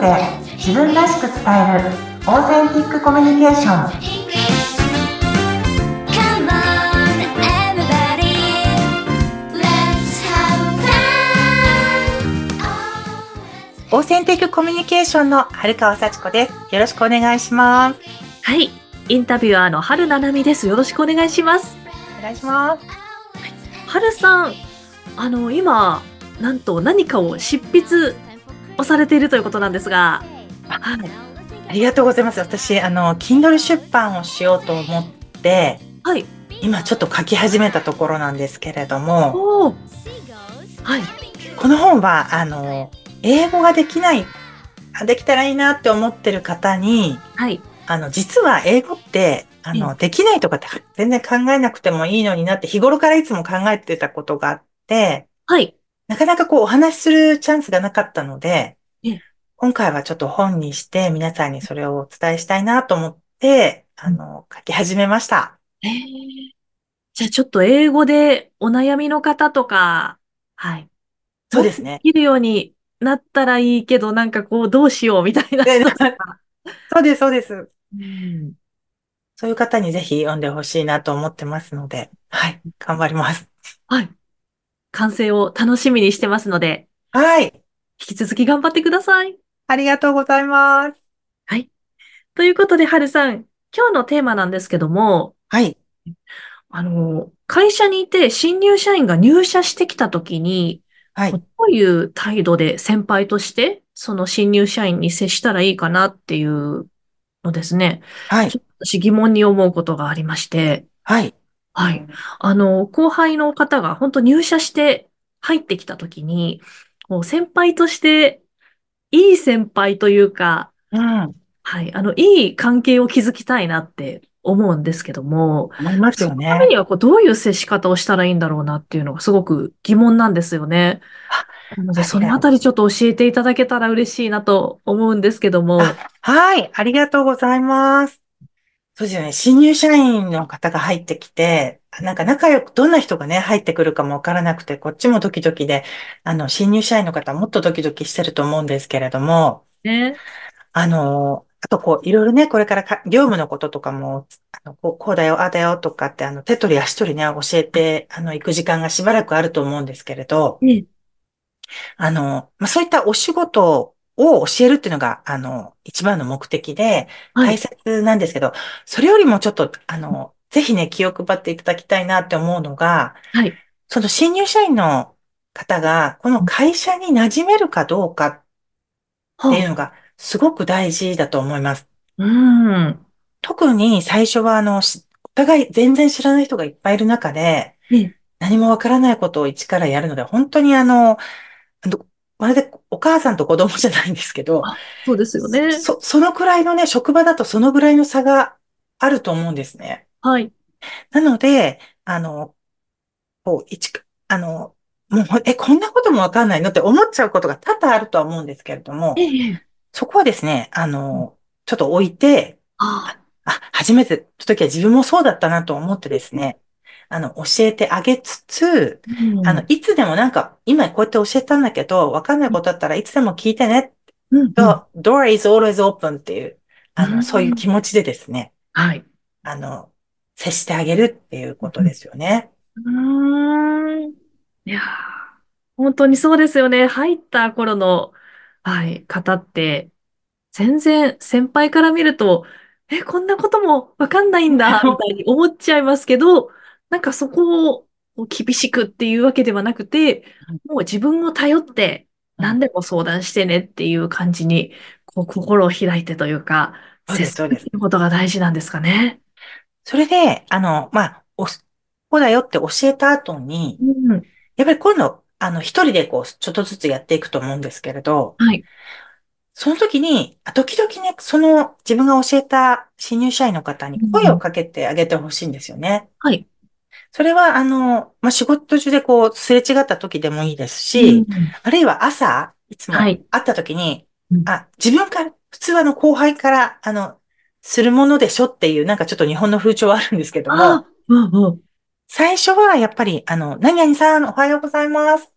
ドで自分らしく伝えるオーセンティックコミュニケーション.オーセンティックコミュニケーションの春川幸子ですよろしくお願いしますはい。インタビュアーの春七海です。よろしくお願いします。お願いします春さん、あの、今、なんと何かを執筆をされているということなんですが、はい。ありがとうございます私あの Kindle 出版をしようと思ってはい。今ちょっと書き始めたところなんですけれどもはい。この本はあの英語ができないあできたらいいなって思ってる方にはい。あの実は英語ってあの、うできないとかって全然考えなくてもいいのになって日頃からいつも考えてたことがあってはい。なかなかこうお話しするチャンスがなかったのでええ、今回はちょっと本にして皆さんにそれをお伝えしたいなと思って、あの、書き始めました。えー、じゃあちょっと英語でお悩みの方とか、はい。そうですね。できるようになったらいいけど、なんかこう、どうしようみたいな。でそうです、そうです。うんそういう方にぜひ読んでほしいなと思ってますので、はい、頑張ります。はい。完成を楽しみにしてますので、はい、引き続き頑張ってください。ありがとうございます。ということで、はるさん、今日のテーマなんですけども、はい、あの、会社にいて新入社員が入社してきたときに、はい、どういう態度で先輩として、その新入社員に接したらいいかなっていうのですね。はいちょ、っと私疑問に思うことがありまして、はい、はい。あの、後輩の方が本当入社して入ってきたときに、こう先輩として、いい先輩というか、うん、はい、あの、いい関係を築きたいなって思うんですけども、思いますよそのためね。にはこうどういう接し方をしたらいいんだろうなっていうのがすごく疑問なんですよね。なので、そのあたりちょっと教えていただけたら嬉しいなと思うんですけども。あはい、ありがとうございます。そうですよね。新入社員の方が入ってきて、なんか仲良く、どんな人がね、入ってくるかもわからなくて、こっちもドキドキで、あの、新入社員の方はもっとドキドキしてると思うんですけれども、ね。あの、あとこう、いろいろね、これからか業務のこととかも、あの、こうこうだよ、ああだよとかって、あの、手取り足取りね、教えて、あの、行く時間がしばらくあると思うんですけれど、ねあの、まあ、そういったお仕事を教えるっていうのが、あの、一番の目的で、大はい。切なんですけど、それよりもちょっと、あの、ぜひね、気を配っていただきたいなって思うのが、はい。その新入社員の方が、この会社に馴染めるかどうかっていうのが、すごく大事だと思います。うん。特に最初は、あの、しお互い全然知らない人がいっぱいいる中で、ね何もわからないことを一からやるので、本当にあのまるでお母さんと子供じゃないんですけど、あそうですよね。そ、そのくらいのね、職場だとそのぐらいの差があると思うんですね。はい。なので、あの、こう、一か、あの、もう、え、こんなこともわかんないのって思っちゃうことが多々あるとは思うんですけれども、ええ。そこはですね、あの、ちょっと置いて、ああ、初めての時は自分もそうだったなと思ってですね、あの、教えてあげつつ、うんあの、いつでもなんか、今こうやって教えたんだけど、わかんないことあったらいつでも聞いてねうんうんと、door is always open っていう、あうんの、そういう気持ちでですね、はい。あの、接してあげるっていうことですよね。うーん。いやー、本当にそうですよね。入った頃の、はい、方って、全然先輩から見ると、え、こんなこともわかんないんだ、みたいに思っちゃいますけど、なんかそこを厳しくっていうわけではなくて、もう自分を頼って何でも相談してねっていう感じに、こう心を開いてというか、接することが大事なんですかね。それで、あの、まあ、お、こうだよって教えた後に、うん。やっぱり今度、あの、一人でこう、ちょっとずつやっていくと思うんですけれど、はい。その時に、あ時々ね、その自分が教えた新入社員の方に声をかけてあげてほしいんですよね。はい。それは、あの、まあ、仕事中でこう、すれ違った時でもいいですし、うん。あるいは朝、いつもはい。会った時に、うん。あ、自分から、普通はあの、後輩から、あの、するものでしょっていう、なんかちょっと日本の風潮はあるんですけども、あ、うんうん。最初はやっぱり、あの、何々さんおはようございます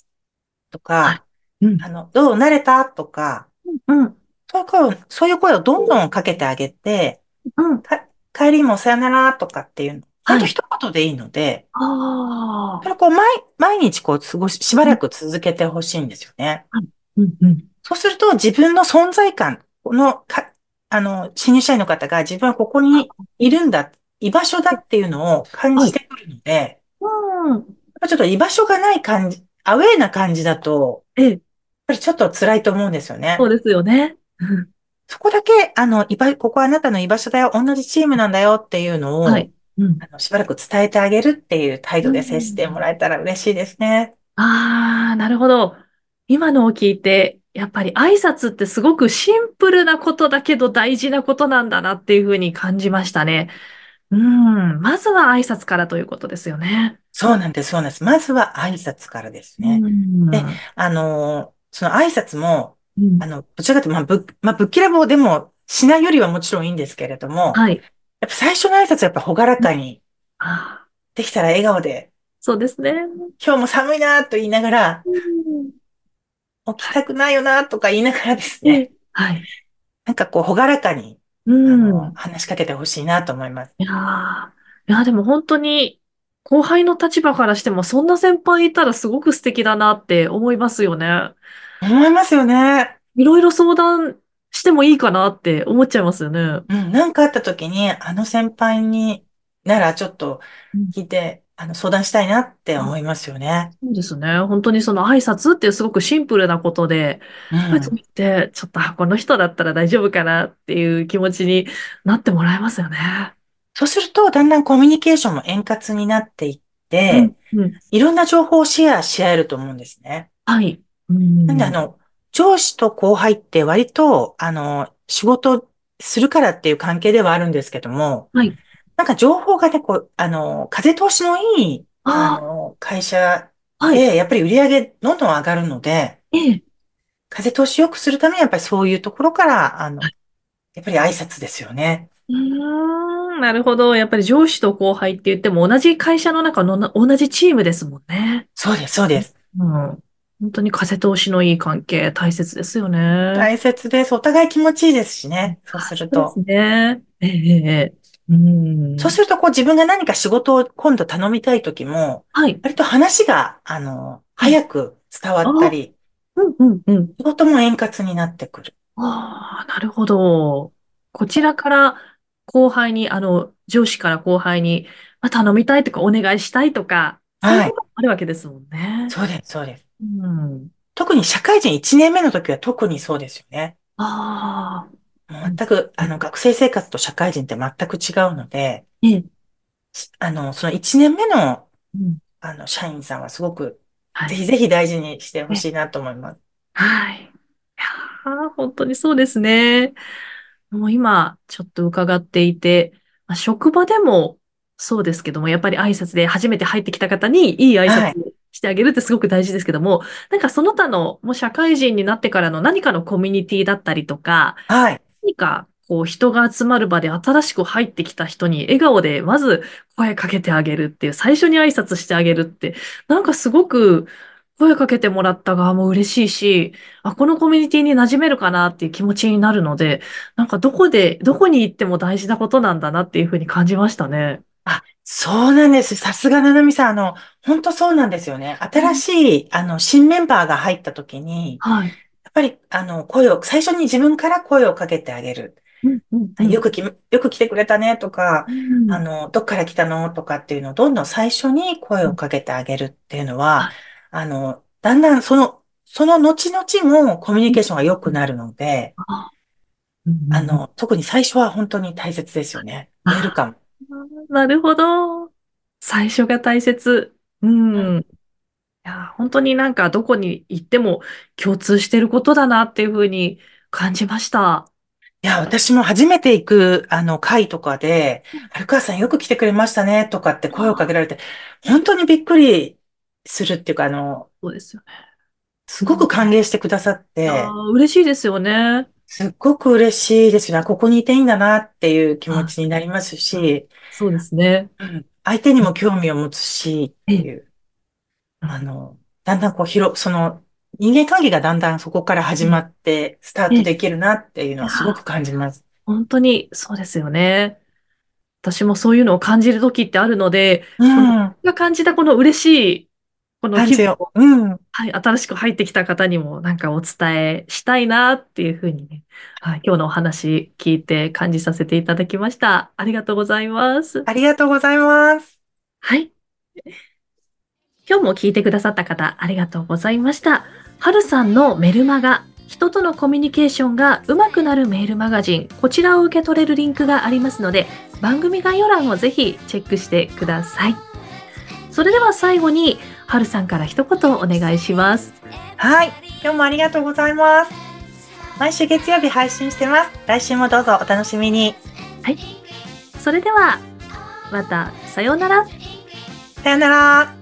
とか、はい。うん。あの、どう慣れた？とか、うん。そういう声を、そういう声をどんどんかけてあげて、うん。か帰りもさよならとかっていうの、ほんはい。と一言でいいので、ああ。それをこう毎、毎日こう過ごし、しばうん。らく続けてほしいんですよね。はい。うん。うん。そうすると自分の存在感、このか、あの、新入社員の方が自分はここにいるんだ、居場所だっていうのを感はい。じてくるので、やっうん。ぱちょっと居場所がない感じ、アウェーな感じだと、ええ。やっぱりちょっと辛いと思うんですよね。そうですよね。うん。そこだけ、あの、居場、ここはあなたの居場所だよ、同じチームなんだよっていうのを、はい。うん。あの、しばらく伝えてあげるっていう態う度で接してもん。らえたら嬉しいですね。ああ、なるほど。今のを聞いて、やっぱり挨拶ってすごくシンプルなことだけど大事なことなんだなっていうふうに感じましたね。うん。まずは挨拶からということですよね。そうなんです、そうなんです。まずは挨拶からですうね。で、ん。あの、その挨拶も、うん。あの、どちらかというと、まあ、ぶっ、まあ、ぶっきらぼうでもしないよりはもちろんいいんですけれども、はい。やっぱ最初の挨拶はやっぱ朗らかに、できたら笑顔で、そうですね。今日も寒いなと言いながら、うん。起きたくないよなとか言いながらですね、ええ、はい。なんかこう、朗らかに、うん。話しかけてほしいなと思います。いやー、いや、でも本当に、後輩の立場からしても、そんな先輩いたらすごく素敵だなって思いますよね。思いますよね。いろいろ相談してもいいかなって思っちゃいますよね。うん、なんかあった時に、あの先輩にならちょっとうん聞いて、あの、相談したいなって思あ、いますよね。そうですね。本当にその挨拶っていうすごくシンプルなことで、うん。声止めて、ちょっと、あ、この人だったら大丈夫かなっていう気持ちになってもらえますよね。そうすると、だんだんコミュニケーションも円滑になっていっうん、て、うん。いろんな情報をシェアし合えると思うんですね。はい。うなんで、あん。の、上司と後輩って割と、あの、仕事するからっていう関係ではあるんですけども、はい。なんか情報がね、こう、あの、風通しのいい、ああの、会社。で、やっぱり売り上げどんどん上がるので、ええ。風通し良くするためにやっぱりそういうところから、あの、はいやっぱり挨拶ですよね。うーん、なるほど。やっぱり上司と後輩って言っても同じ会社の中のな同じチームですもんね。そうです、そうです。うん。本当に風通しのいい関係、大切ですよね。大切です。お互い気持ちいいですしね。そうあ、すそうですると。ね。ええ、うん。そうすると、こう自分が何か仕事を今度頼みたいときも、はい。割と話が、あの、はい。早く伝わあ、ったり、うん、うん、うん。仕事も円滑になってくる。ああ、なるほど。こちらから後輩に、あの、上司から後輩に、まあ、頼みたいとかお願いしたいとか、そういうはい。こともあるわけですもんね。そうです、そうです。うん。特に社会人1年目の時は特にそうですよね。ああ、全く、あうん、の、学生生活と社会人って全く違うので、ええ、あの、その1年目の、うん、あの、社員さんはすごく、はい。ぜひぜひ大事にしてほえ、しいなと思います。はい。いやー、本当にそうですね。もう今、ちょっと伺っていて、まあ、職場でもそうですけども、やっぱり挨拶で初めて入ってきた方にいい挨拶はい。してあげるってすごく大事ですけども、なんかその他の、もう社会人になってからの何かのコミュニティだったりとか、はい。何かこう人が集まる場で新しく入ってきた人に笑顔でまず声かけてあげるっていう、最初に挨拶してあげるって、なんかすごく声かけてもらった側も嬉しいし、あ、このコミュニティに馴染めるかなっていう気持ちになるので、なんかどこで、どこに行っても大事なことなんだなっていうふうに感じましたね。あ、そうなんです。さすがななみさん。あの、本当そうなんですよね。新しい、あの、新メンバーが入った時に、はい。やっぱり、あの、声を、最初に自分から声をかけてあげる。うん、うん、うん。よくき、よく来てくれたねとか、うん。あの、どっから来たのとかっていうのをどんどん最初に声をかけてあげるっていうのは、はい。あの、だんだんその、その後々もコミュニうん、ケーションが良うん。くなるので、あ、の、特に最初は本当に大切ですよね。ウェルあ、カム。なるほど。最初が大切。ううんん。いや、本当になんかどこに行っても共通してることだなっていうふうに感じました。いや、私も初めて行く、あの、会とかで、春川さんよく来てくれましたね、とかって声をかけられて、本当にびっくりするっていうか、あの、そうですよね。すごくうん。歓迎してくださって、あー、嬉しいですよね。すっごく嬉しいですね。ここにいていいんだなっていう気持あ、ちになりますあし、そうですね。うん、相手にも興味を持つしっええ。ていう、うんあの、だんだんこう広、その、人間関係がだんだんそこから始まって、スタートできるなっていうのはすごく感じます。本当にそうですよね。私もそういうのを感じる時ってあるので、うん。が感じたこの嬉しい、この感じよ気分を、うん。はい、新しく入ってきた方にもなんかお伝えしたいなっていうふうにね、はい、今日のお話聞いて感じさせていただきました。ありがとうございます。ありがとうございます。はい。今日も聞いてくださった方、ありがとうございました。はるさんのメルマガ、人とのコミュニケーションが上手くなるメールマガジン、こちらを受け取れるリンクがありますので、番組概要欄をぜひチェックしてください。それでは最後に、はるさんから一言お願いします。はい。今日もありがとうございます。毎週月曜日配信してます。来週もどうぞお楽しみに。それでは、また、さようなら。さよなら。